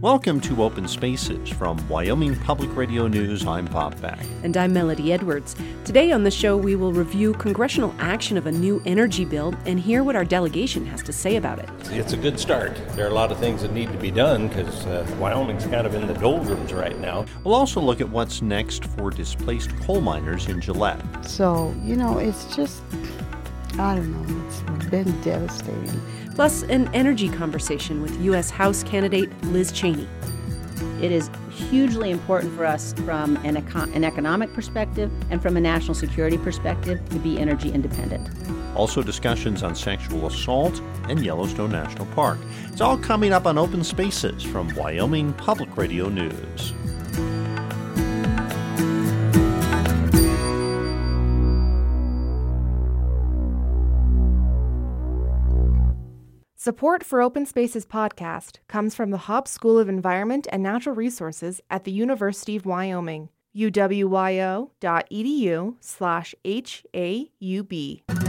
Welcome to Open Spaces from Wyoming Public Radio News. I'm Bob Beck. And I'm Melody Edwards. Today on the show, we will review congressional action of a new energy bill and hear what our delegation has to say about it. It's a good start. There are a lot of things that need to be done because uh, Wyoming's kind of in the doldrums right now. We'll also look at what's next for displaced coal miners in Gillette. So, you know, it's just, I don't know, it's been devastating plus an energy conversation with U.S. House candidate Liz Cheney. It is hugely important for us from an, econ- an, economic perspective and from a national security perspective to be energy independent. Also, discussions on sexual assault and Yellowstone National Park. It's all coming up on Open Spaces from Wyoming Public Radio News. Support for Open Spaces podcast comes from the Haub School of Environment and Natural Resources at the University of Wyoming, uwyo.edu slash HAUB.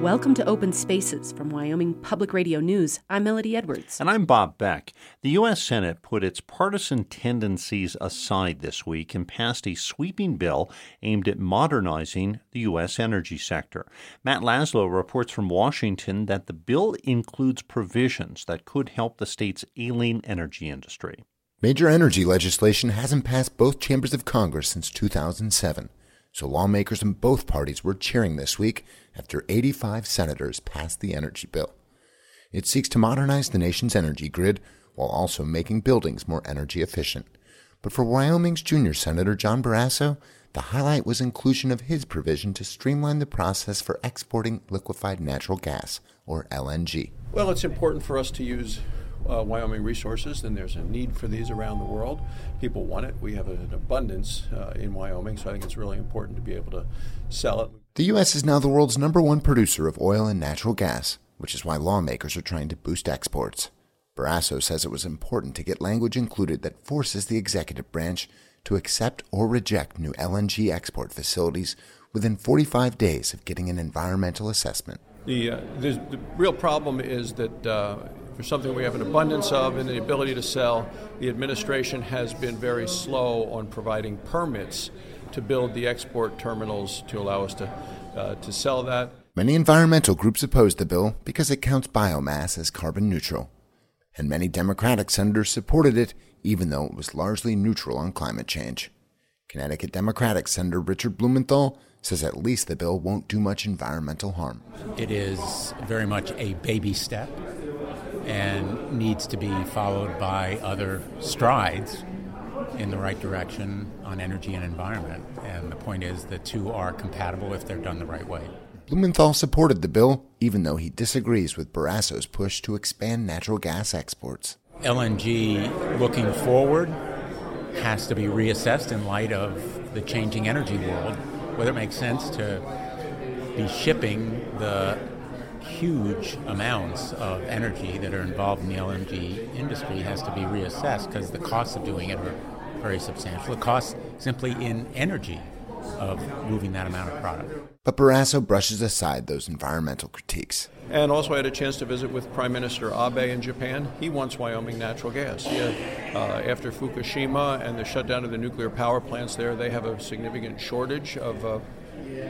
Welcome to Open Spaces from Wyoming Public Radio News. I'm Melody Edwards. And I'm Bob Beck. The U.S. Senate put its partisan tendencies aside this week and passed a sweeping bill aimed at modernizing the U.S. energy sector. Matt Laslo reports from Washington that the bill includes provisions that could help the state's ailing energy industry. Major energy legislation hasn't passed both chambers of Congress since 2007 so lawmakers in both parties were cheering this week after 85 senators passed the energy bill. It seeks to modernize the nation's energy grid while also making buildings more energy efficient. But for Wyoming's junior Senator John Barrasso, the highlight was inclusion of his provision to streamline the process for exporting liquefied natural gas, or LNG. Well, it's important for us to use uh, Wyoming resources, then there's a need for these around the world. People want it. We have an abundance uh, in Wyoming, so I think it's really important to be able to sell it. The U.S. is now the world's number one producer of oil and natural gas, which is why lawmakers are trying to boost exports. Barrasso says it was important to get language included that forces the executive branch to accept or reject new LNG export facilities within 45 days of getting an environmental assessment. The, uh, the real problem is that uh, for something we have an abundance of and the ability to sell, the administration has been very slow on providing permits to build the export terminals to allow us to, uh, to sell that. Many environmental groups oppose the bill because it counts biomass as carbon neutral. And many Democratic senators supported it, even though it was largely neutral on climate change. Connecticut Democratic Senator Richard Blumenthal says at least the bill won't do much environmental harm. It is very much a baby step and needs to be followed by other strides in the right direction on energy and environment. And the point is the two are compatible if they're done the right way. Blumenthal supported the bill, even though he disagrees with Barrasso's push to expand natural gas exports. LNG, looking forward, has to be reassessed in light of the changing energy world, whether it makes sense to be shipping the huge amounts of energy that are involved in the LNG industry has to be reassessed because the costs of doing it are very substantial. The cost simply in energy of moving that amount of product. But Barrasso brushes aside those environmental critiques. And also, I had a chance to visit with Prime Minister Abe in Japan. He wants Wyoming natural gas. Had, uh, after Fukushima and the shutdown of the nuclear power plants there, they have a significant shortage of uh,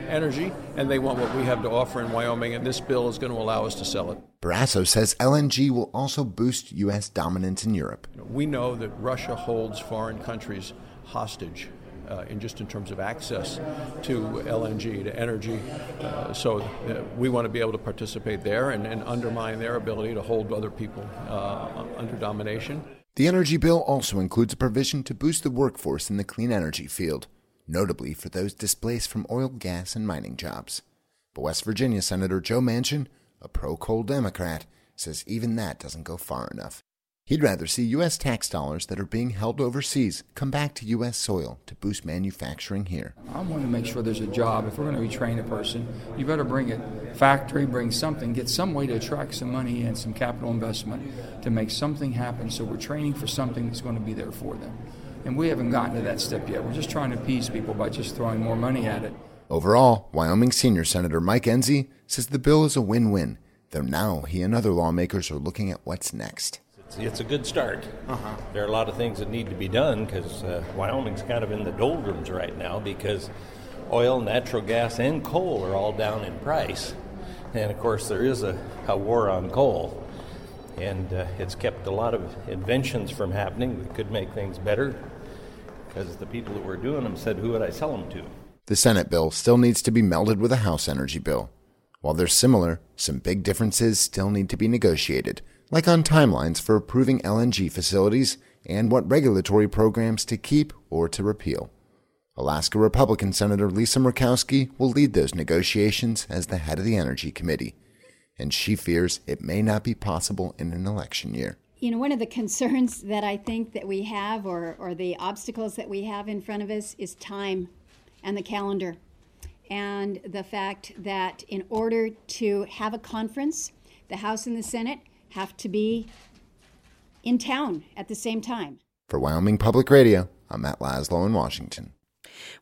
energy, and they want what we have to offer in Wyoming, and this bill is going to allow us to sell it. Barrasso says LNG will also boost U.S. dominance in Europe. We know that Russia holds foreign countries hostage. Uh, in just in terms of access to LNG, to energy. Uh, so we want to be able to participate there and, and undermine their ability to hold other people uh, under domination. The energy bill also includes a provision to boost the workforce in the clean energy field notably for those displaced from oil, gas, and mining jobs. But West Virginia Senator Joe Manchin, a pro coal Democrat, says even that doesn't go far enough. He'd rather see U.S. tax dollars that are being held overseas come back to U.S. soil to boost manufacturing here. I want to make sure there's a job. If we're going to retrain a person, you better bring a factory, bring something, get some way to attract some money and some capital investment to make something happen so we're training for something that's going to be there for them. And we haven't gotten to that step yet. We're just trying to appease people by just throwing more money at it. Overall, Wyoming Senior Senator Mike Enzi says the bill is a win win, though now he and other lawmakers are looking at what's next. It's, it's a good start. Uh-huh. There are a lot of things that need to be done because uh, Wyoming's kind of in the doldrums right now because oil, natural gas, and coal are all down in price. And of course, there is a, a war on coal. And uh, it's kept a lot of inventions from happening that could make things better because the people that were doing them said, Who would I sell them to? The Senate bill still needs to be melded with a House energy bill. While they're similar, some big differences still need to be negotiated, like on timelines for approving LNG facilities and what regulatory programs to keep or to repeal. Alaska Republican Senator Lisa Murkowski will lead those negotiations as the head of the Energy Committee, and she fears it may not be possible in an election year. You know, one of the concerns that I think that we have, or, or the obstacles that we have in front of us, is time and the calendar. And the fact that in order to have a conference, the House and the Senate have to be in town at the same time. For Wyoming Public Radio, I'm Matt Laslo in Washington.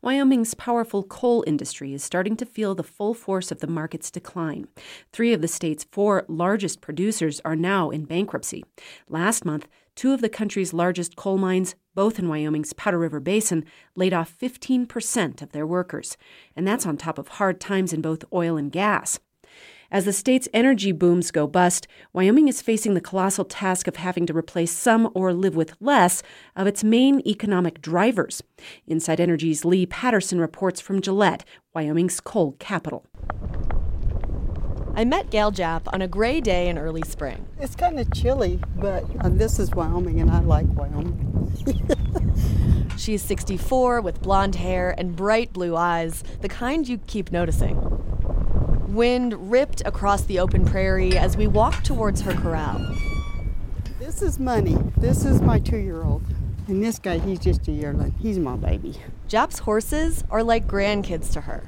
Wyoming's powerful coal industry is starting to feel the full force of the market's decline. Three of the state's four largest producers are now in bankruptcy. Last month, two of the country's largest coal mines, both in Wyoming's Powder River Basin, laid off 15% of their workers. And that's on top of hard times in both oil and gas. As the state's energy booms go bust, Wyoming is facing the colossal task of having to replace some or live with less of its main economic drivers. Inside Energy's Leigh Paterson reports from Gillette, Wyoming's coal capital. I met Gail Japp on a gray day in early spring. It's kind of chilly, but uh, this is Wyoming and I like Wyoming. She's 64 with blonde hair and bright blue eyes, the kind you keep noticing. Wind ripped across the open prairie as we walked towards her corral. This is Money. This is my two year old. And this guy, he's just a yearling. He's my baby. Japp's horses are like grandkids to her.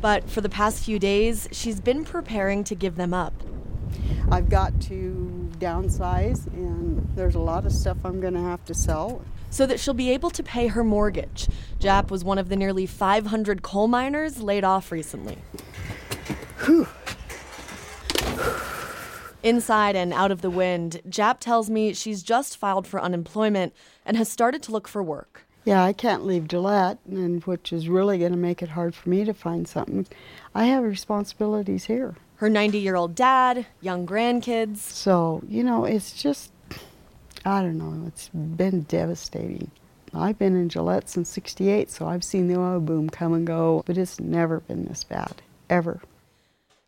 But for the past few days, she's been preparing to give them up. I've got to downsize, and there's a lot of stuff I'm going to have to sell. So that she'll be able to pay her mortgage. Japp was one of the nearly 500 coal miners laid off recently. Whew. Inside and out of the wind, Japp tells me she's just filed for unemployment and has started to look for work. Yeah, I can't leave Gillette, and which is really going to make it hard for me to find something. I have responsibilities here. Her 90 year old dad, young grandkids. So, you know, it's just, I don't know, it's been devastating. I've been in Gillette since 68, so I've seen the oil boom come and go, but it's never been this bad, ever.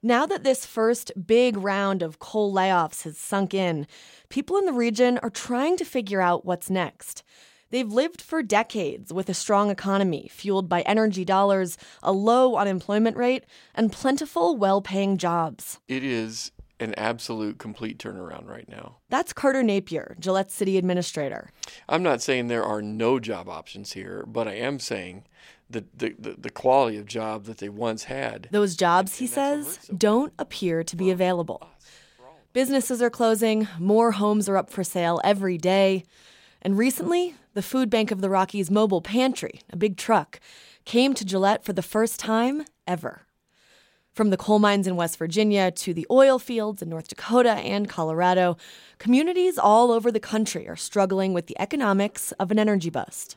Now that this first big round of coal layoffs has sunk in, people in the region are trying to figure out what's next. They've lived for decades with a strong economy fueled by energy dollars, a low unemployment rate, and plentiful, well paying jobs. It is an absolute complete turnaround right now. That's Carter Napier, Gillette City Administrator. I'm not saying there are no job options here, but I am saying the, the, the, quality of job that they once had. Those jobs, he says, don't appear to be available. Businesses are closing, more homes are up for sale every day. And recently, the Food Bank of the Rockies mobile pantry, a big truck, came to Gillette for the first time ever. From the coal mines in West Virginia to the oil fields in North Dakota and Colorado, communities all over the country are struggling with the economics of an energy bust.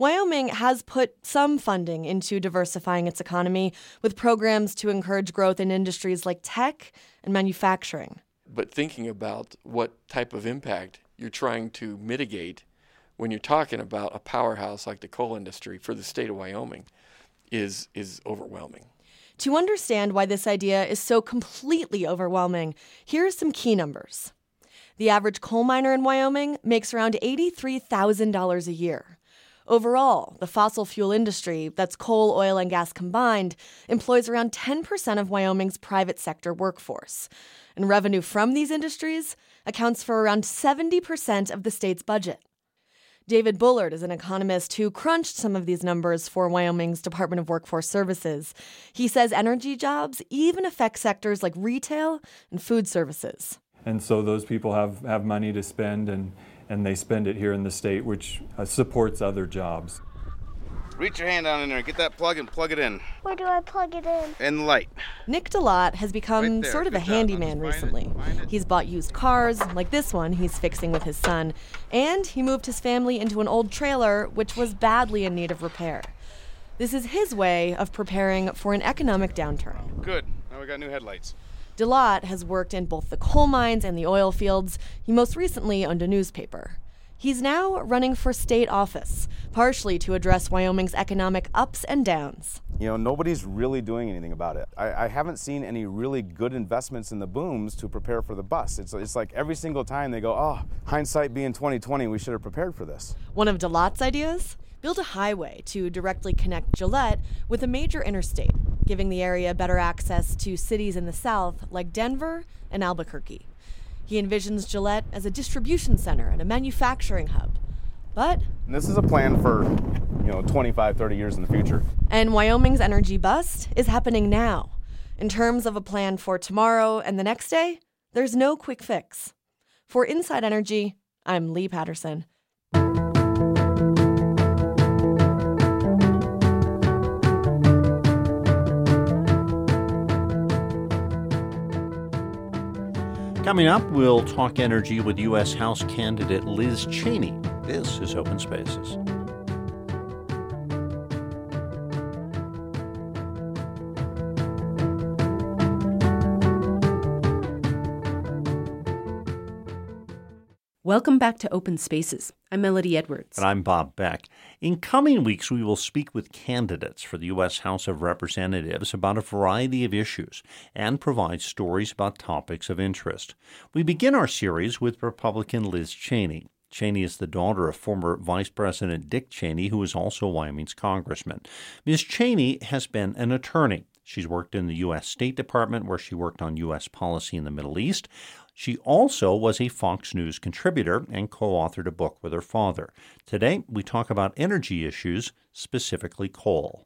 Wyoming has put some funding into diversifying its economy with programs to encourage growth in industries like tech and manufacturing. But thinking about what type of impact you're trying to mitigate when you're talking about a powerhouse like the coal industry for the state of Wyoming is is overwhelming. To understand why this idea is so completely overwhelming, here are some key numbers. The average coal miner in Wyoming makes around $83,000 a year. Overall, the fossil fuel industry, that's coal, oil, and gas combined, employs around 10% of Wyoming's private sector workforce. And revenue from these industries accounts for around 70% of the state's budget. David Bullard is an economist who crunched some of these numbers for Wyoming's Department of Workforce Services. He says energy jobs even affect sectors like retail and food services. And so those people have, have money to spend and and they spend it here in the state, which uh, supports other jobs. Reach your hand down in there, and get that plug and plug it in. Where do I plug it in? In the light. Nick DeLotte has become Right sort of a Good job. handyman recently. He's bought used cars, like this one he's fixing with his son, and he moved his family into an old trailer which was badly in need of repair. This is his way of preparing for an economic downturn. Good. Now we got new headlights. DeLotte has worked in both the coal mines and the oil fields. He most recently owned a newspaper. He's now running for state office, partially to address Wyoming's economic ups and downs. You know, nobody's really doing anything about it. I, I haven't seen any really good investments in the booms to prepare for the bust. It's, it's like every single time they go, oh, hindsight being 2020, we should have prepared for this. One of DeLotte's ideas? Build a highway to directly connect Gillette with a major interstate, giving the area better access to cities in the south like Denver and Albuquerque. He envisions Gillette as a distribution center and a manufacturing hub. But, And this is a plan for, you know, 25, 30 years in the future. and Wyoming's energy bust is happening now. In terms of a plan for tomorrow and the next day, there's no quick fix. For Inside Energy, I'm Leigh Paterson. Coming up, we'll talk energy with U.S. House candidate Liz Cheney. This is Open Spaces. Welcome back to Open Spaces. I'm Melody Edwards. And I'm Bob Beck. In coming weeks, we will speak with candidates for the U.S. House of Representatives about a variety of issues and provide stories about topics of interest. We begin our series with Republican Liz Cheney. Cheney is the daughter of former Vice President Dick Cheney, who is also Wyoming's congressman. Ms. Cheney has been an attorney. She's worked in the U.S. State Department, where she worked on U.S. policy in the Middle East. She also was a Fox News contributor and co authored a book with her father. Today, we talk about energy issues, specifically coal.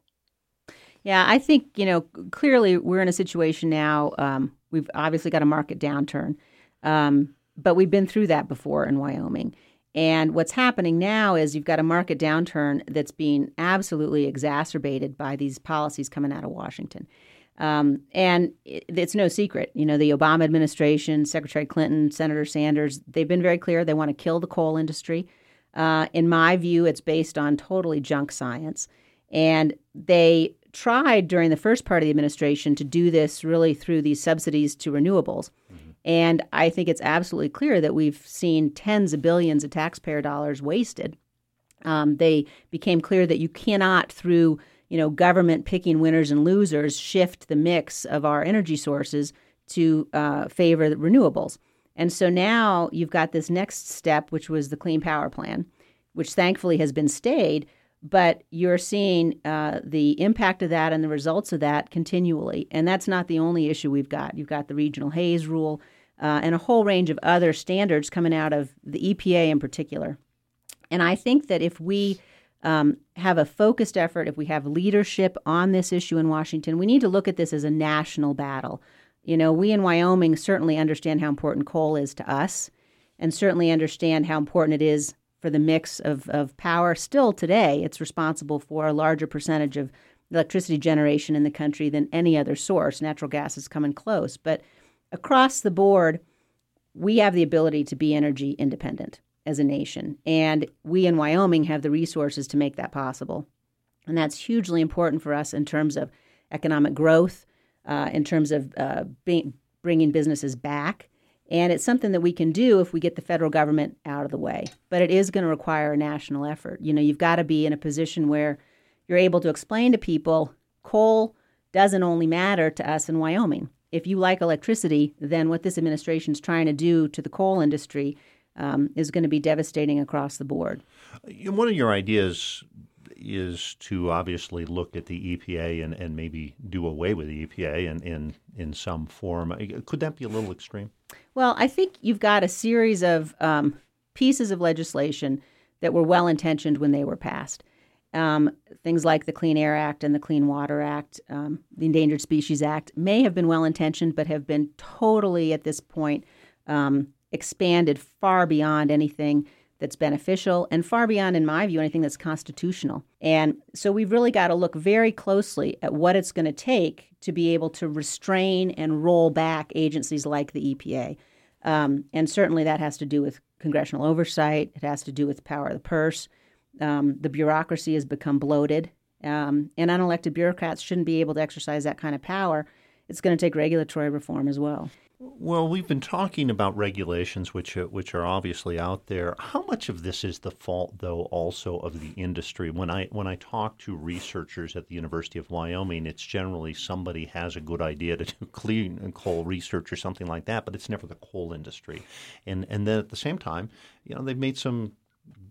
Yeah, I think, you know, clearly we're in a situation now. Um, we've obviously got a market downturn, um, but we've been through that before in Wyoming. And what's happening now is you've got a market downturn that's being absolutely exacerbated by these policies coming out of Washington. Um, and it, it's no secret, you know, the Obama administration, Secretary Clinton, Senator Sanders, they've been very clear they want to kill the coal industry. Uh, in my view, it's based on totally junk science. And they tried during the first part of the administration to do this really through these subsidies to renewables. And I think it's absolutely clear that we've seen tens of billions of taxpayer dollars wasted. Um, they became clear that you cannot, through you know government picking winners and losers, shift the mix of our energy sources to uh, favor renewables. And so now you've got this next step, which was the Clean Power Plan, which thankfully has been stayed. But you're seeing uh, the impact of that and the results of that continually. And that's not the only issue we've got. You've got the regional haze rule uh, and a whole range of other standards coming out of the EPA in particular. And I think that if we um, have a focused effort, if we have leadership on this issue in Washington, we need to look at this as a national battle. You know, we in Wyoming certainly understand how important coal is to us and certainly understand how important it is for the mix of, of power. Still today, it's responsible for a larger percentage of electricity generation in the country than any other source. Natural gas is coming close. But across the board, we have the ability to be energy independent as a nation. And we in Wyoming have the resources to make that possible. And that's hugely important for us in terms of economic growth, uh, in terms of uh, being, bringing businesses back. And it's something that we can do if we get the federal government out of the way. But it is going to require a national effort. You know, you've got to be in a position where you're able to explain to people coal doesn't only matter to us in Wyoming. If you like electricity, then what this administration is trying to do to the coal industry um, is going to be devastating across the board. One of your ideas is to obviously look at the EPA and, and maybe do away with the EPA in, in, in some form. Could that be a little extreme? Well, I think you've got a series of um, pieces of legislation that were well intentioned when they were passed. Um, things like the Clean Air Act and the Clean Water Act, um, the Endangered Species Act, may have been well intentioned, but have been totally, at this point, um, expanded far beyond anything that's beneficial, and far beyond, in my view, anything that's constitutional. And so we've really got to look very closely at what it's going to take to be able to restrain and roll back agencies like the EPA. Um, and certainly that has to do with congressional oversight, it has to do with power of the purse. Um, the bureaucracy has become bloated, um, and unelected bureaucrats shouldn't be able to exercise that kind of power. It's going to take regulatory reform as well. Well, we've been talking about regulations, which uh, which are obviously out there. How much of this is the fault, though, also of the industry? When I when I talk to researchers at the University of Wyoming, it's generally somebody has a good idea to do clean coal research or something like that, but it's never the coal industry. And and then at the same time, you know, they've made some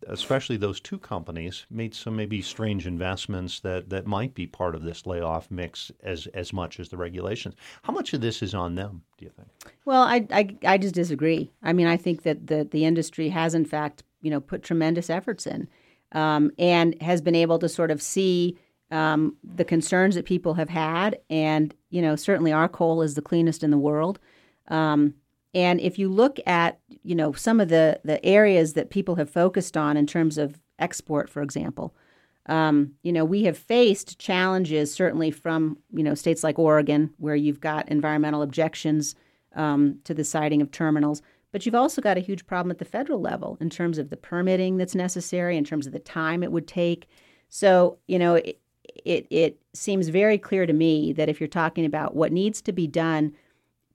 especially those two companies, made some maybe strange investments that, that might be part of this layoff mix as as much as the regulations. How much of this is on them, do you think? Well, I, I, I just disagree. I mean, I think that the, the industry has, in fact, you know, put tremendous efforts in um, and has been able to sort of see um, the concerns that people have had. And, you know, certainly our coal is the cleanest in the world. Um, and if you look at, you know, some of the, the areas that people have focused on in terms of export, for example, um, you know, we have faced challenges certainly from, you know, states like Oregon, where you've got environmental objections um, to the siting of terminals. But you've also got a huge problem at the federal level in terms of the permitting that's necessary, in terms of the time it would take. So, you know, it, it, it seems very clear to me that if you're talking about what needs to be done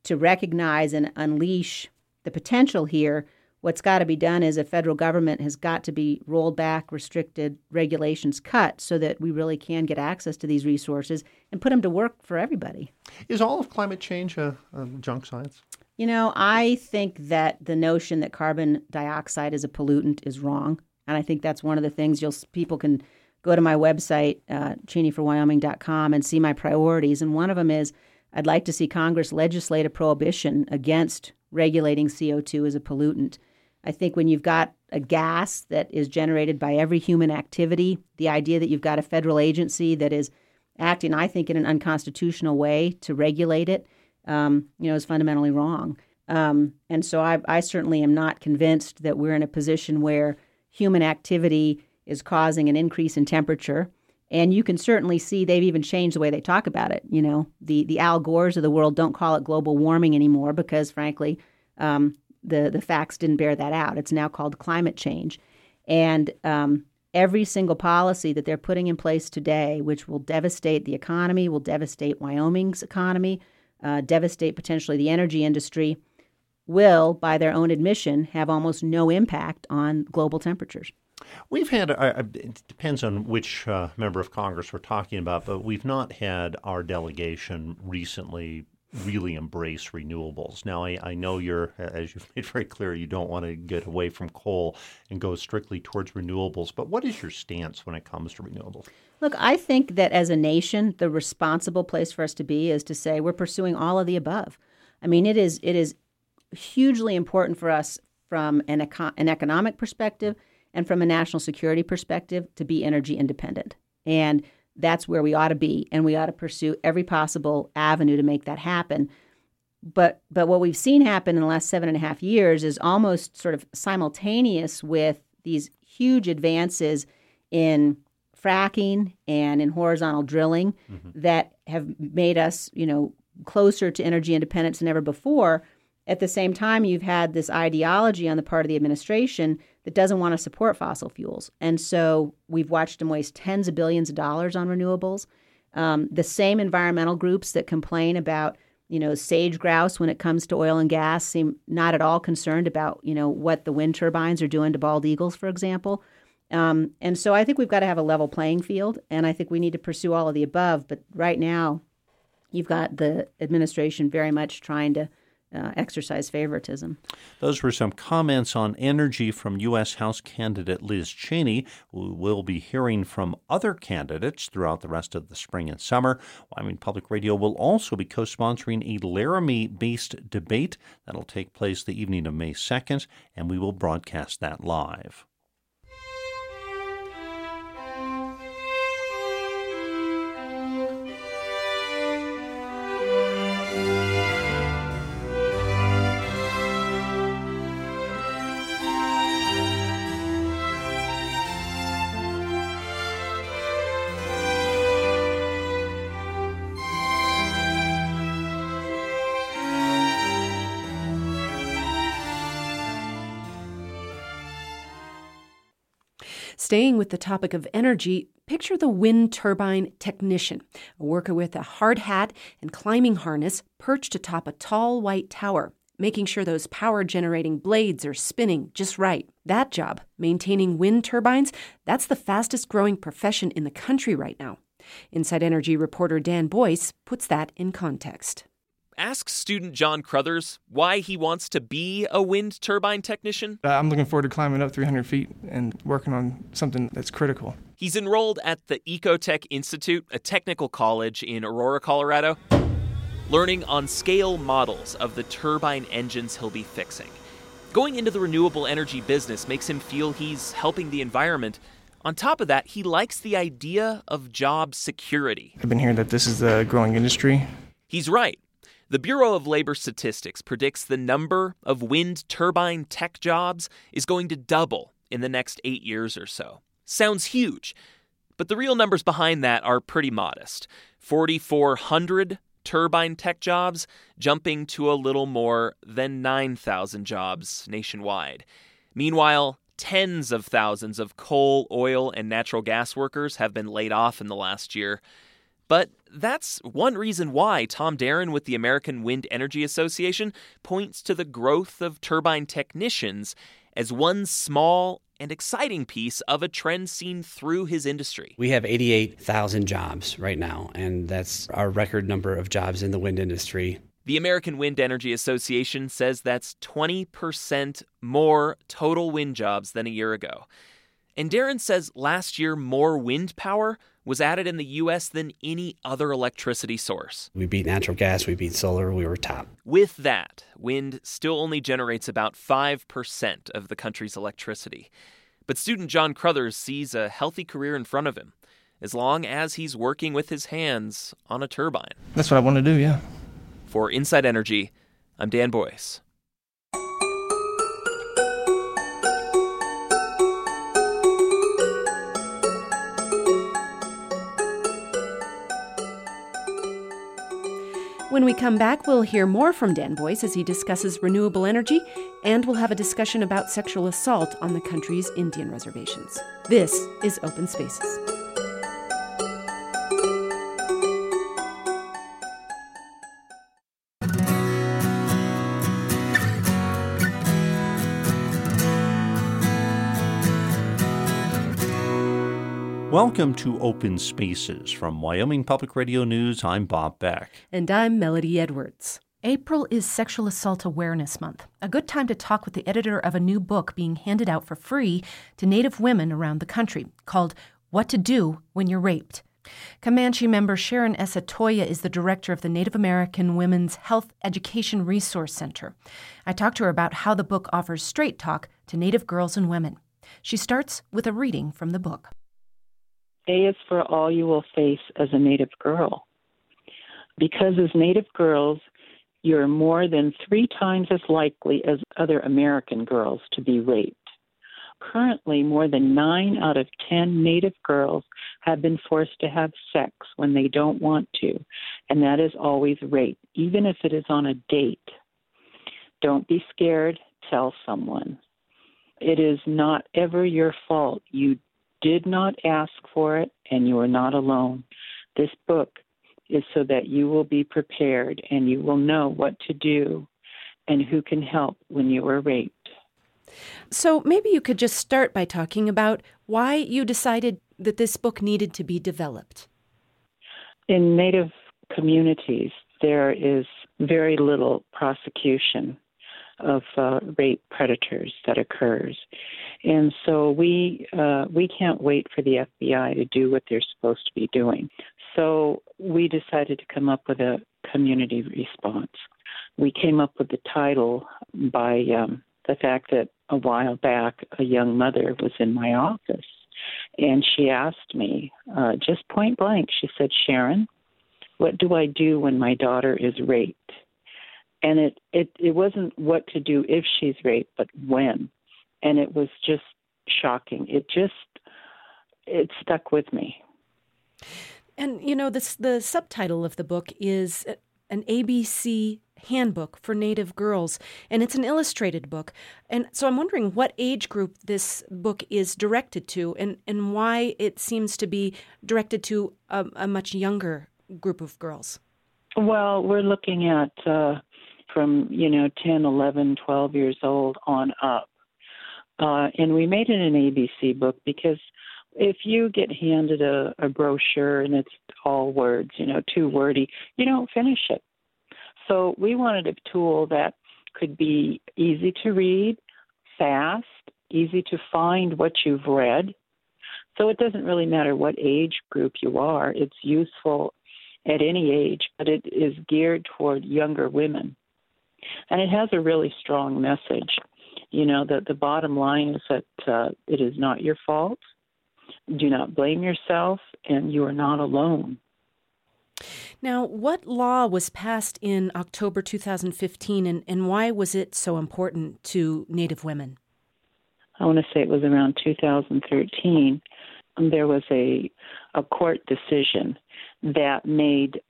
to recognize and unleash the potential here, what's got to be done is a federal government has got to be rolled back, restricted, regulations cut so that we really can get access to these resources and put them to work for everybody. Is all of climate change a, a junk science? You know, I think that the notion that carbon dioxide is a pollutant is wrong. And I think that's one of the things you'll people can go to my website, uh, cheneyforwyoming.com, and see my priorities. And one of them is I'd like to see Congress legislate a prohibition against regulating CO2 as a pollutant. I think when you've got a gas that is generated by every human activity, the idea that you've got a federal agency that is acting, I think, in an unconstitutional way to regulate it, um, you know, is fundamentally wrong. Um, and so I, I certainly am not convinced that we're in a position where human activity is causing an increase in temperature. And you can certainly see they've even changed the way they talk about it. You know, the the Al Gores of the world don't call it global warming anymore because, frankly, um, the the facts didn't bear that out. It's now called climate change, and um, every single policy that they're putting in place today, which will devastate the economy, will devastate Wyoming's economy, uh, devastate potentially the energy industry, will, by their own admission, have almost no impact on global temperatures. We've had, uh, it depends on which uh, member of Congress we're talking about, but we've not had our delegation recently really embrace renewables. Now, I, I know you're, as you've made very clear, you don't want to get away from coal and go strictly towards renewables, but what is your stance when it comes to renewables? Look, I think that as a nation, the responsible place for us to be is to say we're pursuing all of the above. I mean, it is it is hugely important for us from an, an economic perspective and from a national security perspective to be energy independent. And that's where we ought to be, and we ought to pursue every possible avenue to make that happen. But but what we've seen happen in the last seven and a half years is almost sort of simultaneous with these huge advances in fracking and in horizontal drilling mm-hmm. that have made us, you know, closer to energy independence than ever before. At the same time, you've had this ideology on the part of the administration that doesn't want to support fossil fuels. And so we've watched them waste tens of billions of dollars on renewables. Um, the same environmental groups that complain about, you know, sage grouse when it comes to oil and gas seem not at all concerned about, you know, what the wind turbines are doing to bald eagles, for example. Um, and so I think we've got to have a level playing field, and I think we need to pursue all of the above. But right now, you've got the administration very much trying to uh, exercise favoritism. Those were some comments on energy from U.S. House candidate Liz Cheney. We will be hearing from other candidates throughout the rest of the spring and summer. Wyoming Public Radio will also be co sponsoring a Laramie based debate that'll take place the evening of May 2nd, and we will broadcast that live. Staying with the topic of energy, picture the wind turbine technician, a worker with a hard hat and climbing harness perched atop a tall white tower, making sure those power generating blades are spinning just right. That job, maintaining wind turbines, that's the fastest growing profession in the country right now. Inside Energy reporter Dan Boyce puts that in context. Ask student John Crothers why he wants to be a wind turbine technician. Uh, I'm looking forward to climbing up 300 feet and working on something that's critical. He's enrolled at the Ecotech Institute, a technical college in Aurora, Colorado, learning on scale models of the turbine engines he'll be fixing. Going into the renewable energy business makes him feel he's helping the environment. On top of that, he likes the idea of job security. I've been hearing that this is a growing industry. He's right. The Bureau of Labor Statistics predicts the number of wind turbine tech jobs is going to double in the next eight years or so. Sounds huge, but the real numbers behind that are pretty modest 4,400 turbine tech jobs, jumping to a little more than 9,000 jobs nationwide. Meanwhile, tens of thousands of coal, oil, and natural gas workers have been laid off in the last year. But that's one reason why Tom Darin with the American Wind Energy Association points to the growth of turbine technicians as one small and exciting piece of a trend seen through his industry. We have 88,000 jobs right now, and that's our record number of jobs in the wind industry. The American Wind Energy Association says that's 20% more total wind jobs than a year ago. And Darin says last year more wind power was added in the U.S. than any other electricity source. We beat natural gas, we beat solar, we were top. With that, wind still only generates about 5% of the country's electricity. But student John Crothers sees a healthy career in front of him, as long as he's working with his hands on a turbine. That's what I want to do, yeah. For Inside Energy, I'm Dan Boyce. When we come back, we'll hear more from Dan Boyce as he discusses renewable energy, and we'll have a discussion about sexual assault on the country's Indian reservations. This is Open Spaces. Welcome to Open Spaces. From Wyoming Public Radio News, I'm Bob Beck. And I'm Melody Edwards. April is Sexual Assault Awareness Month, a good time to talk with the editor of a new book being handed out for free to Native women around the country called What to Do When You're Raped. Comanche member Charon Asetoyer is the director of the Native American Women's Health Education Resource Center. I talked to her about how the book offers straight talk to Native girls and women. She starts with a reading from the book. A is for all you will face as a Native girl. Because as Native girls, you're more than three times as likely as other American girls to be raped. Currently, more than nine out of ten Native girls have been forced to have sex when they don't want to, and that is always rape, even if it is on a date. Don't be scared, tell someone. It is not ever your fault. You did not ask for it, and you are not alone. This book is so that you will be prepared and you will know what to do and who can help when you are raped. So maybe you could just start by talking about why you decided that this book needed to be developed. In Native communities, there is very little prosecution of uh, rape predators that occurs, and so we uh, we can't wait for the FBI to do what they're supposed to be doing. So we decided to come up with a community response. We came up with the title by um, the fact that a while back a young mother was in my office and she asked me uh, just point blank. She said, "Charon, what do I do when my daughter is raped?" And it it it wasn't what to do if she's raped but when and it was just shocking it just it stuck with me and you know this the subtitle of the book is an abc handbook for Native girls, and it's an illustrated book. And so I'm wondering what age group this book is directed to and, and why it seems to be directed to a, a much younger group of girls. Well, we're looking at uh, from, you know, 10, 11, 12 years old on up. Uh, and we made it an ABC book because if you get handed a, a brochure and it's all words, you know, too wordy, you don't finish it. So we wanted a tool that could be easy to read, fast, easy to find what you've read. So it doesn't really matter what age group you are, it's useful at any age, but it is geared toward younger women. And it has a really strong message. You know, that the bottom line is that uh, it is not your fault. Do not blame yourself, and you are not alone. Now, what law was passed in October 2015 and, and why was it so important to Native women? I want to say it was around 2013. There was a, a court decision that made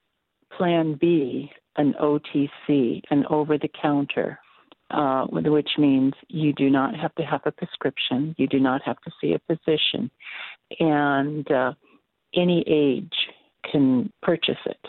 Plan B an OTC, an over the counter, uh, which means you do not have to have a prescription, you do not have to see a physician, and uh, any age can purchase it.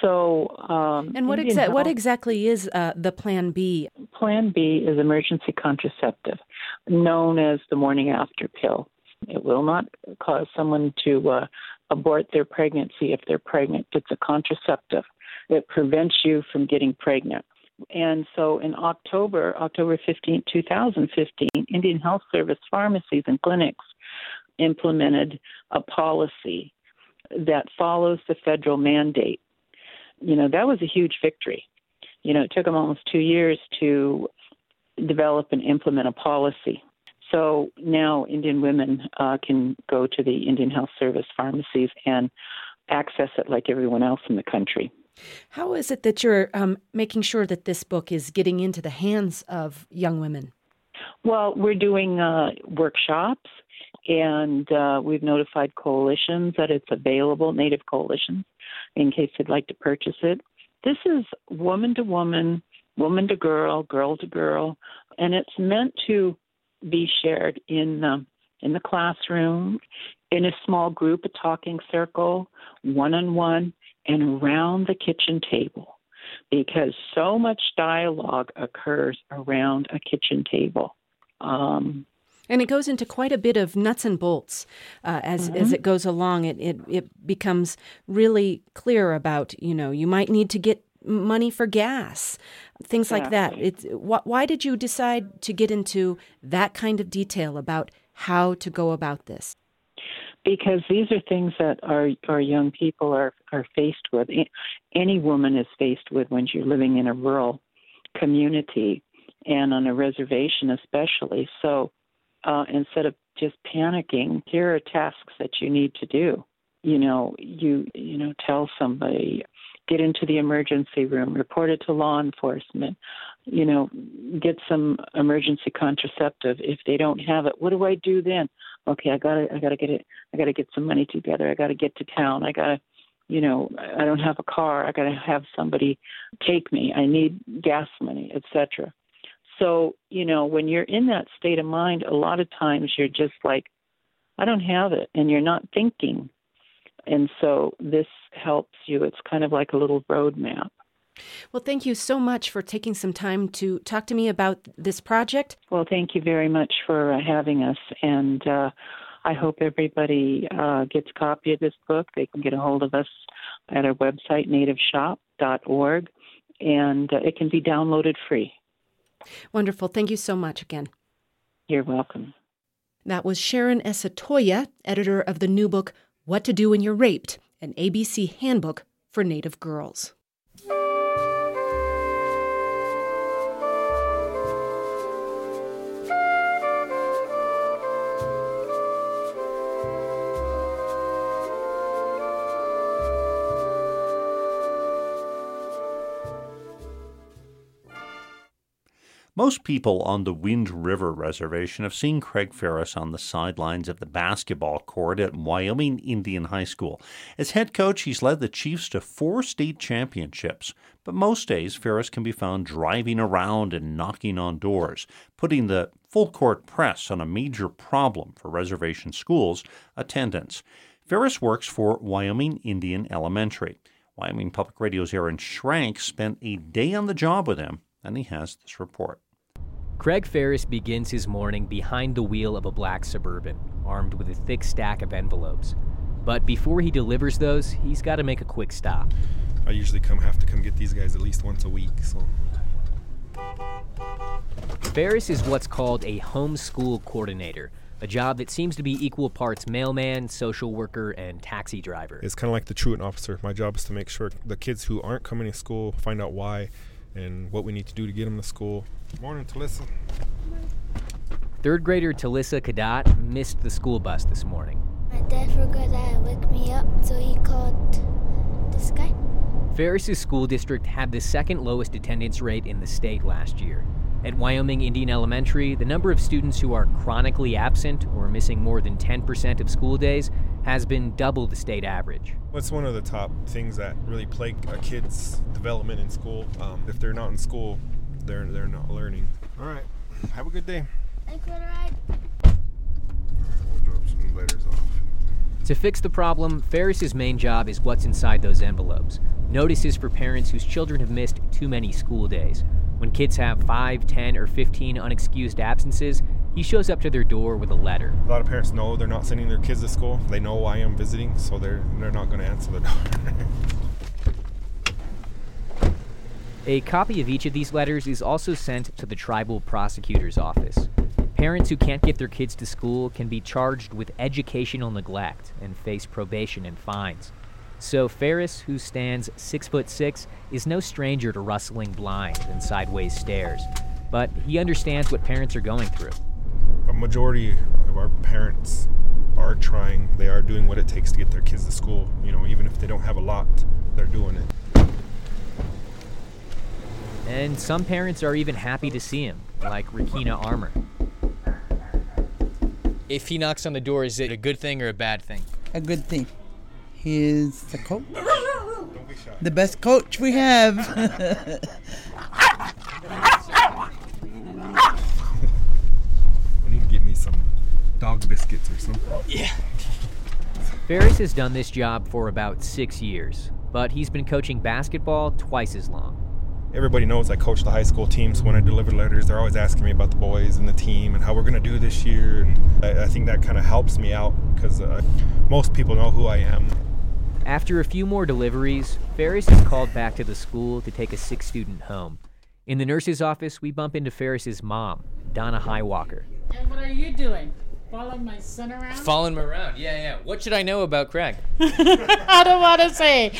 So, um, and what, exa- what exactly is uh, the Plan B? Plan B is emergency contraceptive, known as the morning after pill. It will not cause someone to uh, abort their pregnancy if they're pregnant. It's a contraceptive. It prevents you from getting pregnant. And so in October, October 15, 2015, Indian Health Service pharmacies and clinics implemented a policy that follows the federal mandate. You know, that was a huge victory. You know, it took them almost two years to develop and implement a policy. So now Indian women uh, can go to the Indian Health Service pharmacies and access it like everyone else in the country. How is it that you're um, making sure that this book is getting into the hands of young women? Well, we're doing uh, workshops and uh, we've notified coalitions that it's available, Native coalitions, in case they'd like to purchase it. This is woman to woman, woman to girl, girl to girl, and it's meant to be shared in um, in the classroom, in a small group, a talking circle, one on one, and around the kitchen table, because so much dialogue occurs around a kitchen table. Um, and it goes into quite a bit of nuts and bolts uh, as mm-hmm. as it goes along. It, it it becomes really clear about you know you might need to get money for gas, things like that. It's wh- why did you decide to get into that kind of detail about how to go about this? Because these are things that our our young people are are faced with. Any woman is faced with when you're living in a rural community and on a reservation, especially. So uh, instead of just panicking, here are tasks that you need to do. You know, you you know, tell somebody, get into the emergency room, report it to law enforcement. You know, get some emergency contraceptive. If they don't have it, what do I do then? Okay, I gotta I gotta get it. I gotta get some money together. I gotta get to town. I gotta you know i don't have a car i got to have somebody take me i need gas money etc so, you know, when you're in that state of mind, a lot of times you're just like, I don't have it, and you're not thinking. And so this helps you. It's kind of like a little roadmap. Well, thank you so much for taking some time to talk to me about this project. Well, thank you very much for uh, having us. And uh, I hope everybody uh, gets a copy of this book. They can get a hold of us at our website, nativeshop.org, and uh, it can be downloaded free. Wonderful. Thank you so much again. You're welcome. That was Charon Asetoyer, editor of the new book, What to Do When You're Raped, an ABC handbook for Native girls. Most people on the Wind River Reservation have seen Craig Ferris on the sidelines of the basketball court at Wyoming Indian High School. As head coach, he's led the Chiefs to four state championships. But most days, Ferris can be found driving around and knocking on doors, putting the full court press on a major problem for reservation schools attendance. Ferris works for Wyoming Indian Elementary. Wyoming Public Radio's Aaron Schrank spent a day on the job with him, and he has this report. Craig Ferris begins his morning behind the wheel of a black Suburban, armed with a thick stack of envelopes. But before he delivers those, he's got to make a quick stop. I usually come have to come get these guys at least once a week, so Ferris is what's called a homeschool coordinator, a job that seems to be equal parts mailman, social worker, and taxi driver. it's kind of like the truant officer. My job is to make sure the kids who aren't coming to school find out why and what we need to do to get them to school. Morning, Talissa. Third grader Talissa Kadat missed the school bus this morning. My dad forgot to wake me up, so he called this guy. Ferris's school district had the second lowest attendance rate in the state last year. At Wyoming Indian Elementary, the number of students who are chronically absent or missing more than 10% of school days has been double the state average. What's one of the top things that really plague a kid's development in school? Um, if they're not in school, they're they're not learning. All right, have a good day. Thanks for the ride. All right, We'll drop some letters off. To fix the problem, Ferris's main job is what's inside those envelopes. Notices for parents whose children have missed too many school days. When kids have 5, 10, or 15 unexcused absences, he shows up to their door with a letter. A lot of parents know they're not sending their kids to school. They know why I'm visiting, so they're they're not going to answer the door. A copy of each of these letters is also sent to the tribal prosecutor's office. Parents who can't get their kids to school can be charged with educational neglect and face probation and fines. So Ferris, who stands six foot six, is no stranger to rustling blinds and sideways stares, but he understands what parents are going through. a majority of our parents are trying. They are doing what it takes to get their kids to school. You know, even if they don't have a lot, they're doing it. And some parents are even happy to see him, like Rakina Armour. If he knocks on the door, is it a good thing or a bad thing? a good thing. He is the coach. The best coach we have. We need to get me some dog biscuits or something. Yeah. Ferris has done this job for about six years, but he's been coaching basketball twice as long. Everybody knows I coach the high school team, so when I deliver letters, they're always asking me about the boys and the team and how we're going to do this year. And I, I think that kind of helps me out because uh, most people know who I am. After a few more deliveries, Ferris is called back to the school to take a sick student home. In the nurse's office, we bump into Ferris's mom, Donna Highwalker. And what are you doing? Following my son around? Following him around, yeah, yeah. What should I know about Craig? I don't want to say.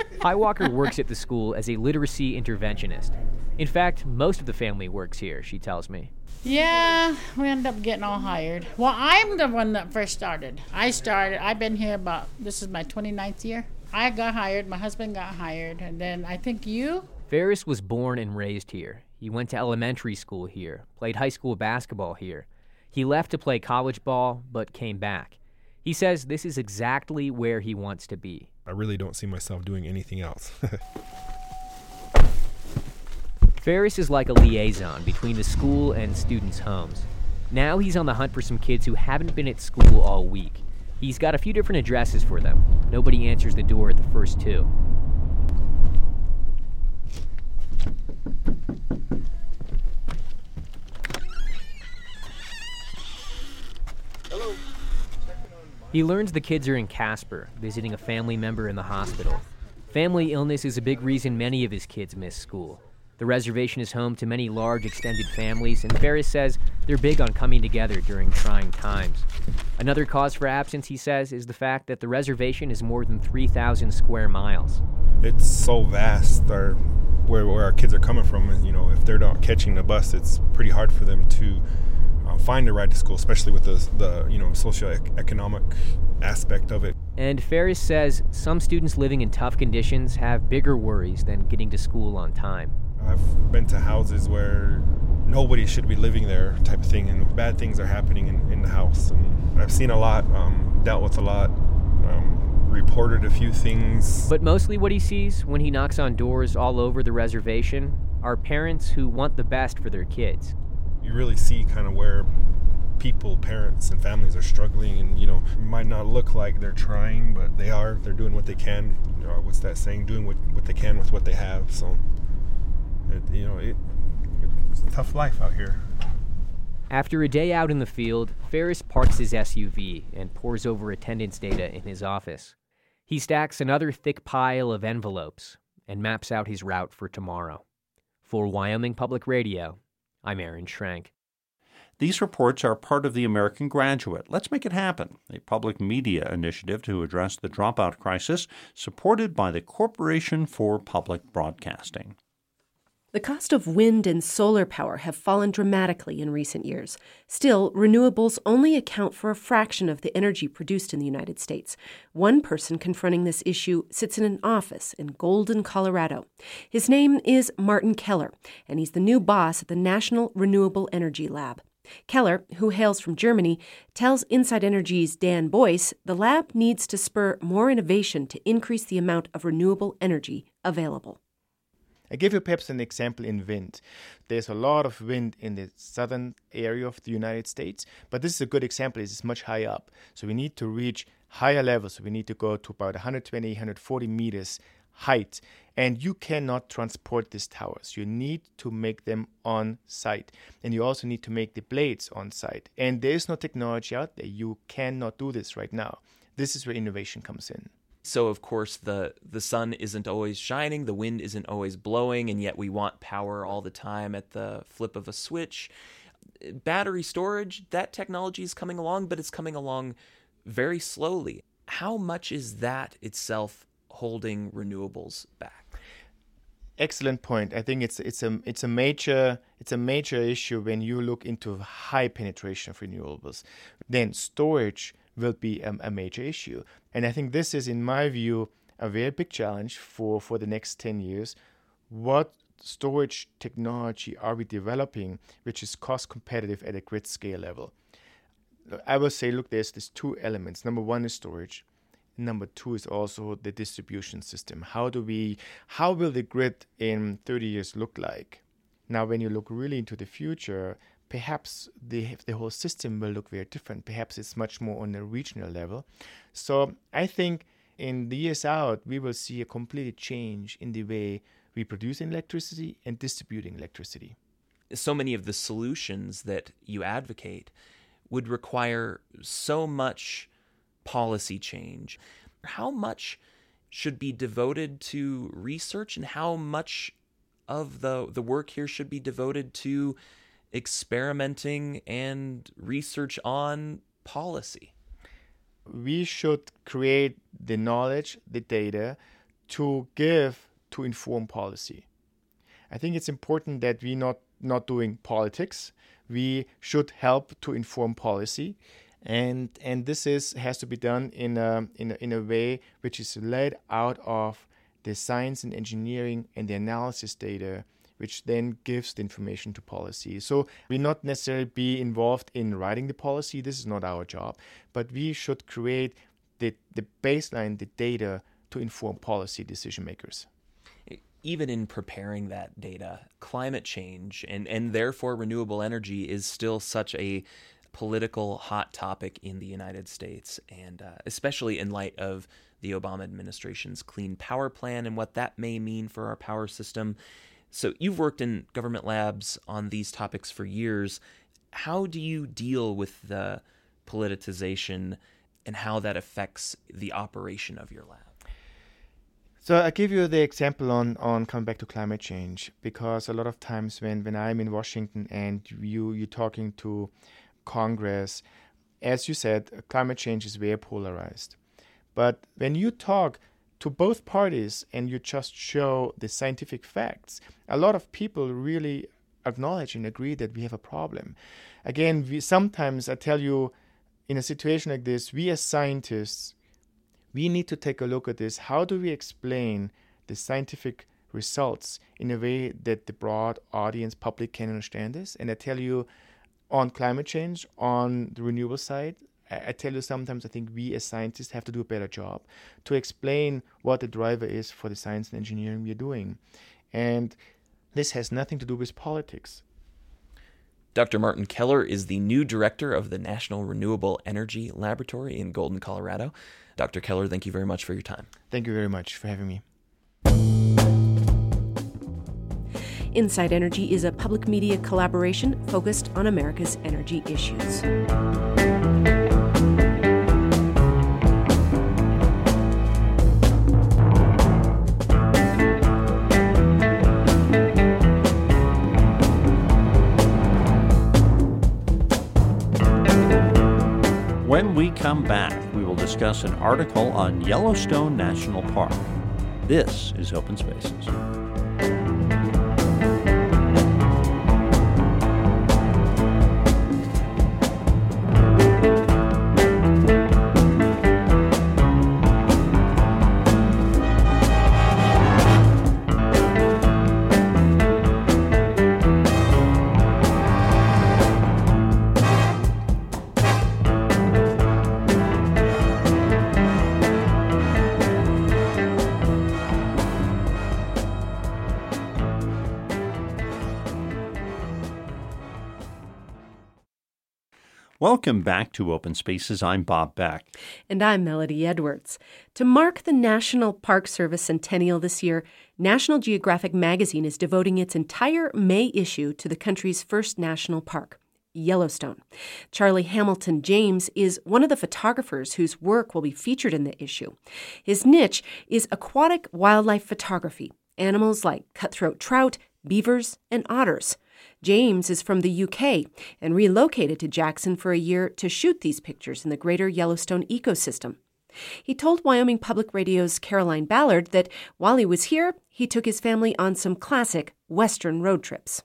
Highwalker works at the school as a literacy interventionist. In fact, most of the family works here, she tells me. yeah, we end up getting all hired. Well, I'm the one that first started. I started, I've been here about, this is my 29th year. I got hired, my husband got hired, and then I think you? Ferris was born and raised here. He went to elementary school here, played high school basketball here. He left to play college ball, but came back. He says this is exactly where he wants to be. I really don't see myself doing anything else. Ferris is like a liaison between the school and students' homes. Now he's on the hunt for some kids who haven't been at school all week. He's got a few different addresses for them. Nobody answers the door at the first two. He learns the kids are in Casper, visiting a family member in the hospital. Family illness is a big reason many of his kids miss school. The reservation is home to many large extended families, and Ferris says they're big on coming together during trying times. Another cause for absence, he says, is the fact that the reservation is more than 3,000 square miles. it's so vast, our, where, where our kids are coming from. You know, if they're not catching the bus, it's pretty hard for them to find a ride to school, especially with the, the you know socioeconomic aspect of it. And Ferris says some students living in tough conditions have bigger worries than getting to school on time. I've been to houses where nobody should be living there, type of thing, and bad things are happening in, in the house. And I've seen a lot, um, dealt with a lot, um, reported a few things. But mostly what he sees when he knocks on doors all over the reservation are parents who want the best for their kids. You really see kind of where people, parents, and families are struggling, and you know, might not look like they're trying, but they are. They're doing what they can. You know, what's that saying? Doing what, what they can with what they have. So, it, you know, it, it's a tough life out here. After a day out in the field, Ferris parks his SUV and pores over attendance data in his office. He stacks another thick pile of envelopes and maps out his route for tomorrow. For Wyoming Public Radio, I'm Aaron Schrank. These reports are part of the American Graduate. Let's Make It Happen, a public media initiative to address the dropout crisis supported by the Corporation for Public Broadcasting. The cost of wind and solar power have fallen dramatically in recent years. Still, renewables only account for a fraction of the energy produced in the United States. One person confronting this issue sits in an office in Golden, Colorado. His name is Martin Keller, and he's the new boss at the National Renewable Energy Lab. Keller, who hails from Germany, tells Inside Energy's Dan Boyce the lab needs to spur more innovation to increase the amount of renewable energy available. I give you perhaps an example in wind. There's a lot of wind in the southern area of the United States, but this is a good example. It's much higher up. So we need to reach higher levels. We need to go to about 120, 140 meters height. And you cannot transport these towers. You need to make them on site. And you also need to make the blades on site. And there is no technology out there. You cannot do this right now. This is where innovation comes in. So of course the the sun isn't always shining, the wind isn't always blowing, and yet we want power all the time at the flip of a switch. Battery storage, that technology is coming along, but it's coming along very slowly. How much is that itself holding renewables back? Excellent point. I think it's it's a it's a major it's a major issue when you look into high penetration of renewables. Then storage will be a, a major issue. And I think this is, in my view, a very big challenge for, for the next 10 years. What storage technology are we developing which is cost competitive at a grid scale level? I will say, look, there's these two elements. Number one is storage. Number two is also the distribution system. How do we, how will the grid in 30 years look like? Now, when you look really into the future, perhaps the, the whole system will look very different. Perhaps it's much more on a regional level. So I think in the years out, we will see a complete change in the way we produce electricity and distributing electricity. So many of the solutions that you advocate would require so much policy change. How much should be devoted to research and how much of the the work here should be devoted to experimenting and research on policy? We should create the knowledge, the data to give to inform policy. I think it's important that we not not doing politics. We should help to inform policy, and and this is has to be done in a in a, in a way which is led out of the science and engineering and the analysis data which then gives the information to policy. So we not necessarily be involved in writing the policy. This is not our job, but we should create the, the baseline, the data to inform policy decision makers. Even in preparing that data, climate change and, and therefore renewable energy is still such a political hot topic in the United States, and uh, especially in light of the Obama administration's Clean Power Plan and what that may mean for our power system. So you've worked in government labs on these topics for years. How do you deal with the politicization and how that affects the operation of your lab? So I give you the example on, on coming back to climate change because a lot of times when, when I'm in Washington and you you're talking to Congress, as you said, climate change is very polarized. But when you talk to both parties and you just show the scientific facts, a lot of people really acknowledge and agree that we have a problem. Again, we sometimes I tell you in a situation like this, we as scientists, we need to take a look at this. How do we explain the scientific results in a way that the broad audience public can understand this. And I tell you, on climate change, on the renewable side, I, I tell you sometimes I think we as scientists have to do a better job to explain what the driver is for the science and engineering we're doing. And this has nothing to do with politics. Dr. Martin Keller is the new director of the National Renewable Energy Laboratory in Golden, Colorado. Dr. Keller, thank you very much for your time. Thank you very much for having me. Inside Energy is a public media collaboration focused on America's energy issues. Come back, we will discuss an article on Yellowstone National Park. This is Open Spaces. Welcome back to Open Spaces. I'm Bob Beck. And I'm Melody Edwards. To mark the National Park Service centennial this year, National Geographic magazine is devoting its entire May issue to the country's first national park. Yellowstone. Charlie Hamilton James is one of the photographers whose work will be featured in the issue. His niche is aquatic wildlife photography, animals like cutthroat trout, beavers, and otters. James is from the UK and relocated to Jackson for a year to shoot these pictures in the greater Yellowstone ecosystem. He told Wyoming Public Radio's Caroline Ballard that while he was here, he took his family on some classic Western road trips.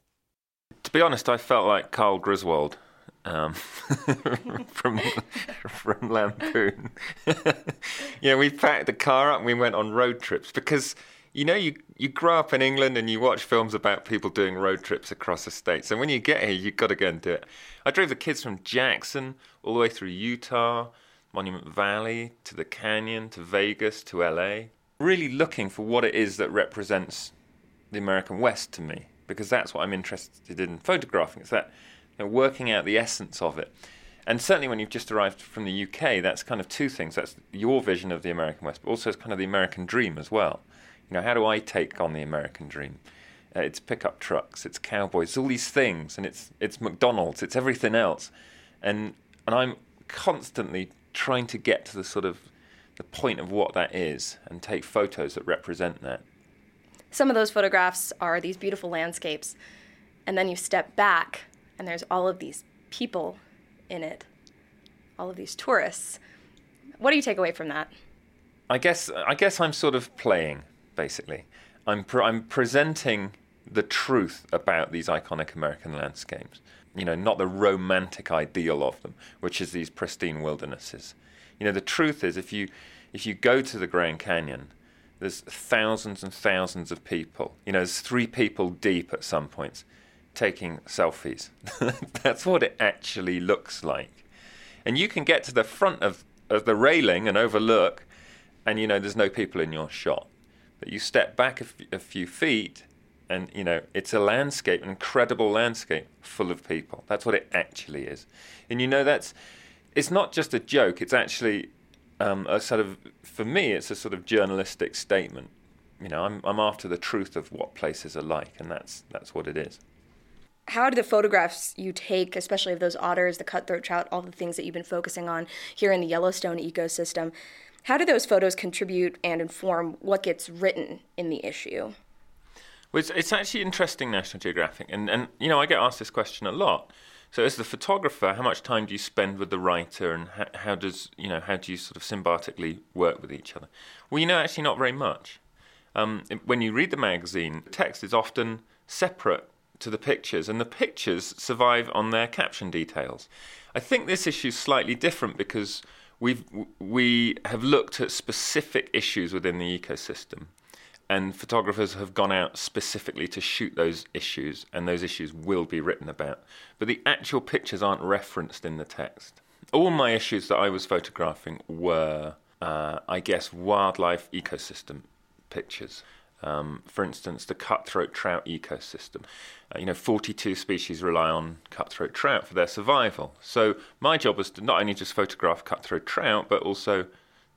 To be honest, I felt like Clark Griswold um, from from Lampoon. yeah, we packed the car up and we went on road trips because you know, you, you grow up in England and you watch films about people doing road trips across the states. And when you get here, you've got to go and do it. I drove the kids from Jackson all the way through Utah, Monument Valley, to the canyon, to Vegas, to LA, really looking for what it is that represents the American West to me, because that's what I'm interested in photographing. It's that you know, working out the essence of it. And certainly when you've just arrived from the UK, that's kind of two things. That's your vision of the American West, but also it's kind of the American dream as well. You know, how do I take on the American dream? Uh, it's pickup trucks, it's cowboys, it's all these things, and it's it's McDonald's, it's everything else, and and I'm constantly trying to get to the sort of the point of what that is and take photos that represent that. Some of those photographs are these beautiful landscapes, and then you step back, and there's all of these people in it, all of these tourists. What do you take away from that? I guess I guess I'm sort of playing basically. I'm, pre- I'm presenting the truth about these iconic American landscapes. You know, not the romantic ideal of them, which is these pristine wildernesses. You know, the truth is, if you if you go to the Grand Canyon, there's thousands and thousands of people. You know, there's three people deep at some points taking selfies. That's what it actually looks like. And you can get to the front of, of the railing and overlook, and you know, there's no people in your shot. But you step back a, f- a few feet, and you know it's a landscape, an incredible landscape full of people. That's what it actually is. And you know that's it's not just a joke. It's actually um, a sort of for me, it's a sort of journalistic statement. You know, I'm I'm after the truth of what places are like, and that's that's what it is. How do the photographs you take, especially of those otters, the cutthroat trout, all the things that you've been focusing on here in the Yellowstone ecosystem, how do those photos contribute and inform what gets written in the issue? Well, it's, it's actually interesting, National Geographic, and, and you know I get asked this question a lot. So, as the photographer, how much time do you spend with the writer, and how, how does you know how do you sort of symbiotically work with each other? Well, you know, actually, not very much. Um, when you read the magazine, text is often separate to the pictures, and the pictures survive on their caption details. I think this issue is slightly different because we've we have looked at specific issues within the ecosystem and photographers have gone out specifically to shoot those issues, and those issues will be written about. But the actual pictures aren't referenced in the text. All my issues that I was photographing were, uh, I guess, wildlife ecosystem pictures. Um, for instance, the cutthroat trout ecosystem. Uh, you know, 42 species rely on cutthroat trout for their survival. So my job was to not only just photograph cutthroat trout, but also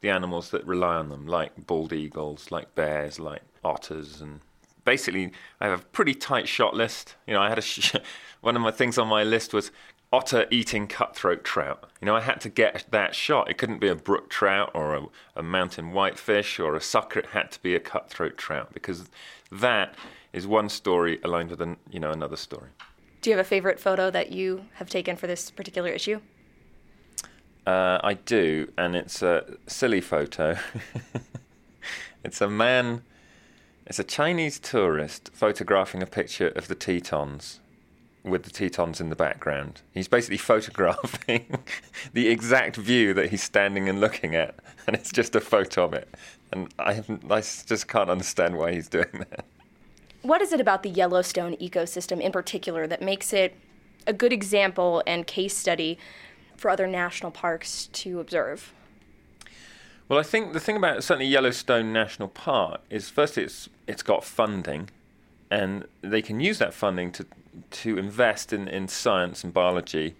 the animals that rely on them, like bald eagles, like bears, like otters, and basically I have a pretty tight shot list. You know, I had a sh- one of my things on my list was otter eating cutthroat trout. You know, I had to get that shot. It couldn't be a brook trout or a, a mountain whitefish or a sucker. It had to be a cutthroat trout because that is one story aligned with an, you know another story. Do you have a favorite photo that you have taken for this particular issue? Uh, I do, and it's a silly photo. it's a man, it's a Chinese tourist photographing a picture of the Tetons with the Tetons in the background. He's basically photographing the exact view that he's standing and looking at, and it's just a photo of it. And I, I just can't understand why he's doing that. What is it about the Yellowstone ecosystem in particular that makes it a good example and case study for other national parks to observe? Well, I think the thing about certainly Yellowstone National Park is firstly it's it's got funding, and they can use that funding to to invest in, in science and biology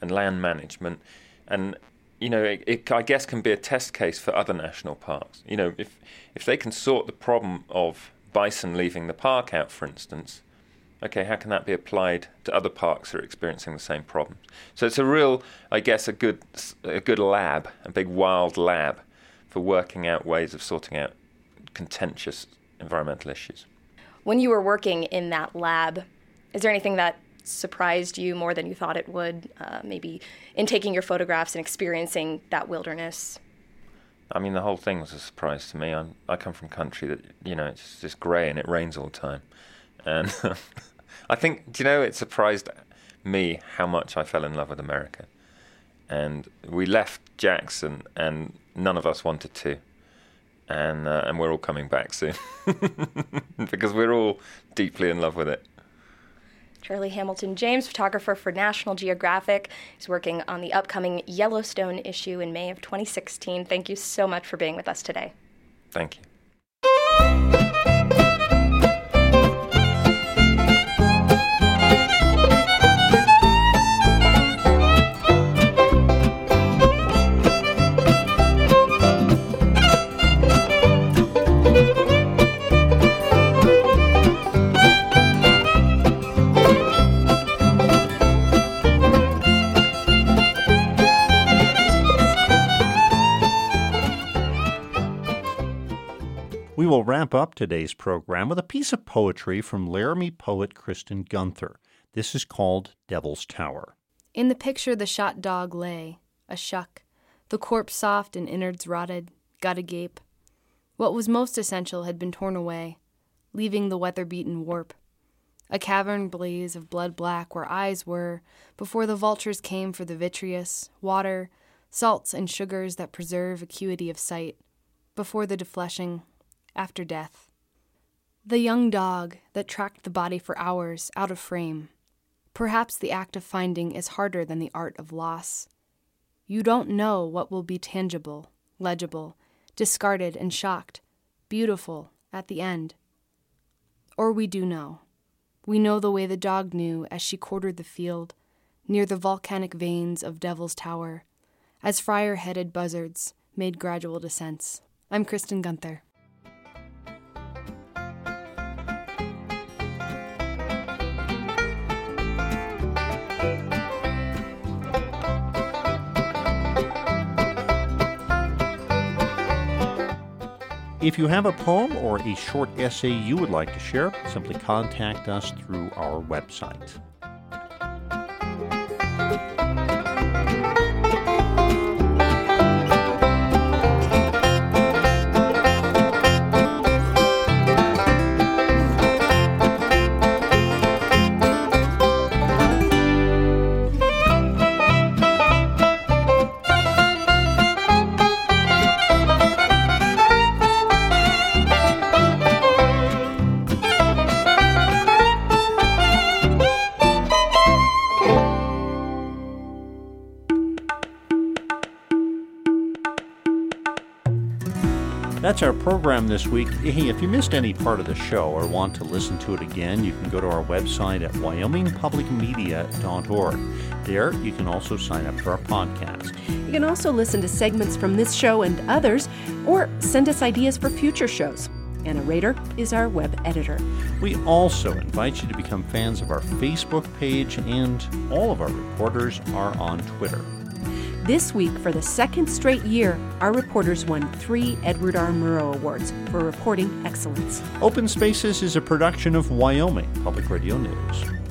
and land management, and you know it, it I guess can be a test case for other national parks. You know if if they can sort the problem of bison leaving the park out, for instance, okay, how can that be applied to other parks that are experiencing the same problems? So it's a real, I guess, a good, a good lab, a big wild lab for working out ways of sorting out contentious environmental issues. When you were working in that lab, is there anything that surprised you more than you thought it would, uh, maybe in taking your photographs and experiencing that wilderness? I mean, the whole thing was a surprise to me. I'm, I come from country that, you know, it's just grey and it rains all the time. And I think, do you know, it surprised me how much I fell in love with America. And we left Jackson, and none of us wanted to. And, uh, and we're all coming back soon because we're all deeply in love with it. Charlie Hamilton James, photographer for National Geographic, is working on the upcoming Yellowstone issue in May of 2016. Thank you so much for being with us today. Thank you. We will wrap up today's program with a piece of poetry from Laramie poet Kristen Gunther. This is called Devil's Tower. In the picture, the shot dog lay, a shuck, the corpse soft and innards rotted, gut agape. What was most essential had been torn away, leaving the weather beaten warp. A cavern blaze of blood black where eyes were, before the vultures came for the vitreous, water, salts and sugars that preserve acuity of sight, before the defleshing, after death. The young dog that tracked the body for hours out of frame. Perhaps the act of finding is harder than the art of loss. You don't know what will be tangible, legible, discarded and shocked, beautiful at the end. Or we do know. We know the way the dog knew as she quartered the field, near the volcanic veins of Devil's Tower, as friar headed buzzards made gradual descents. I'm Kristen Gunther. If you have a poem or a short essay you would like to share, simply contact us through our website. That's our program this week. Hey, if you missed any part of the show or want to listen to it again, you can go to our website at wyomingpublicmedia.org. There, you can also sign up for our podcast. You can also listen to segments from this show and others, or send us ideas for future shows. Anna Rader is our web editor. We also invite you to become fans of our Facebook page, and all of our reporters are on Twitter. This week, for the second straight year, our reporters won three Edward R. Murrow Awards for reporting excellence. Open Spaces is a production of Wyoming Public Radio News.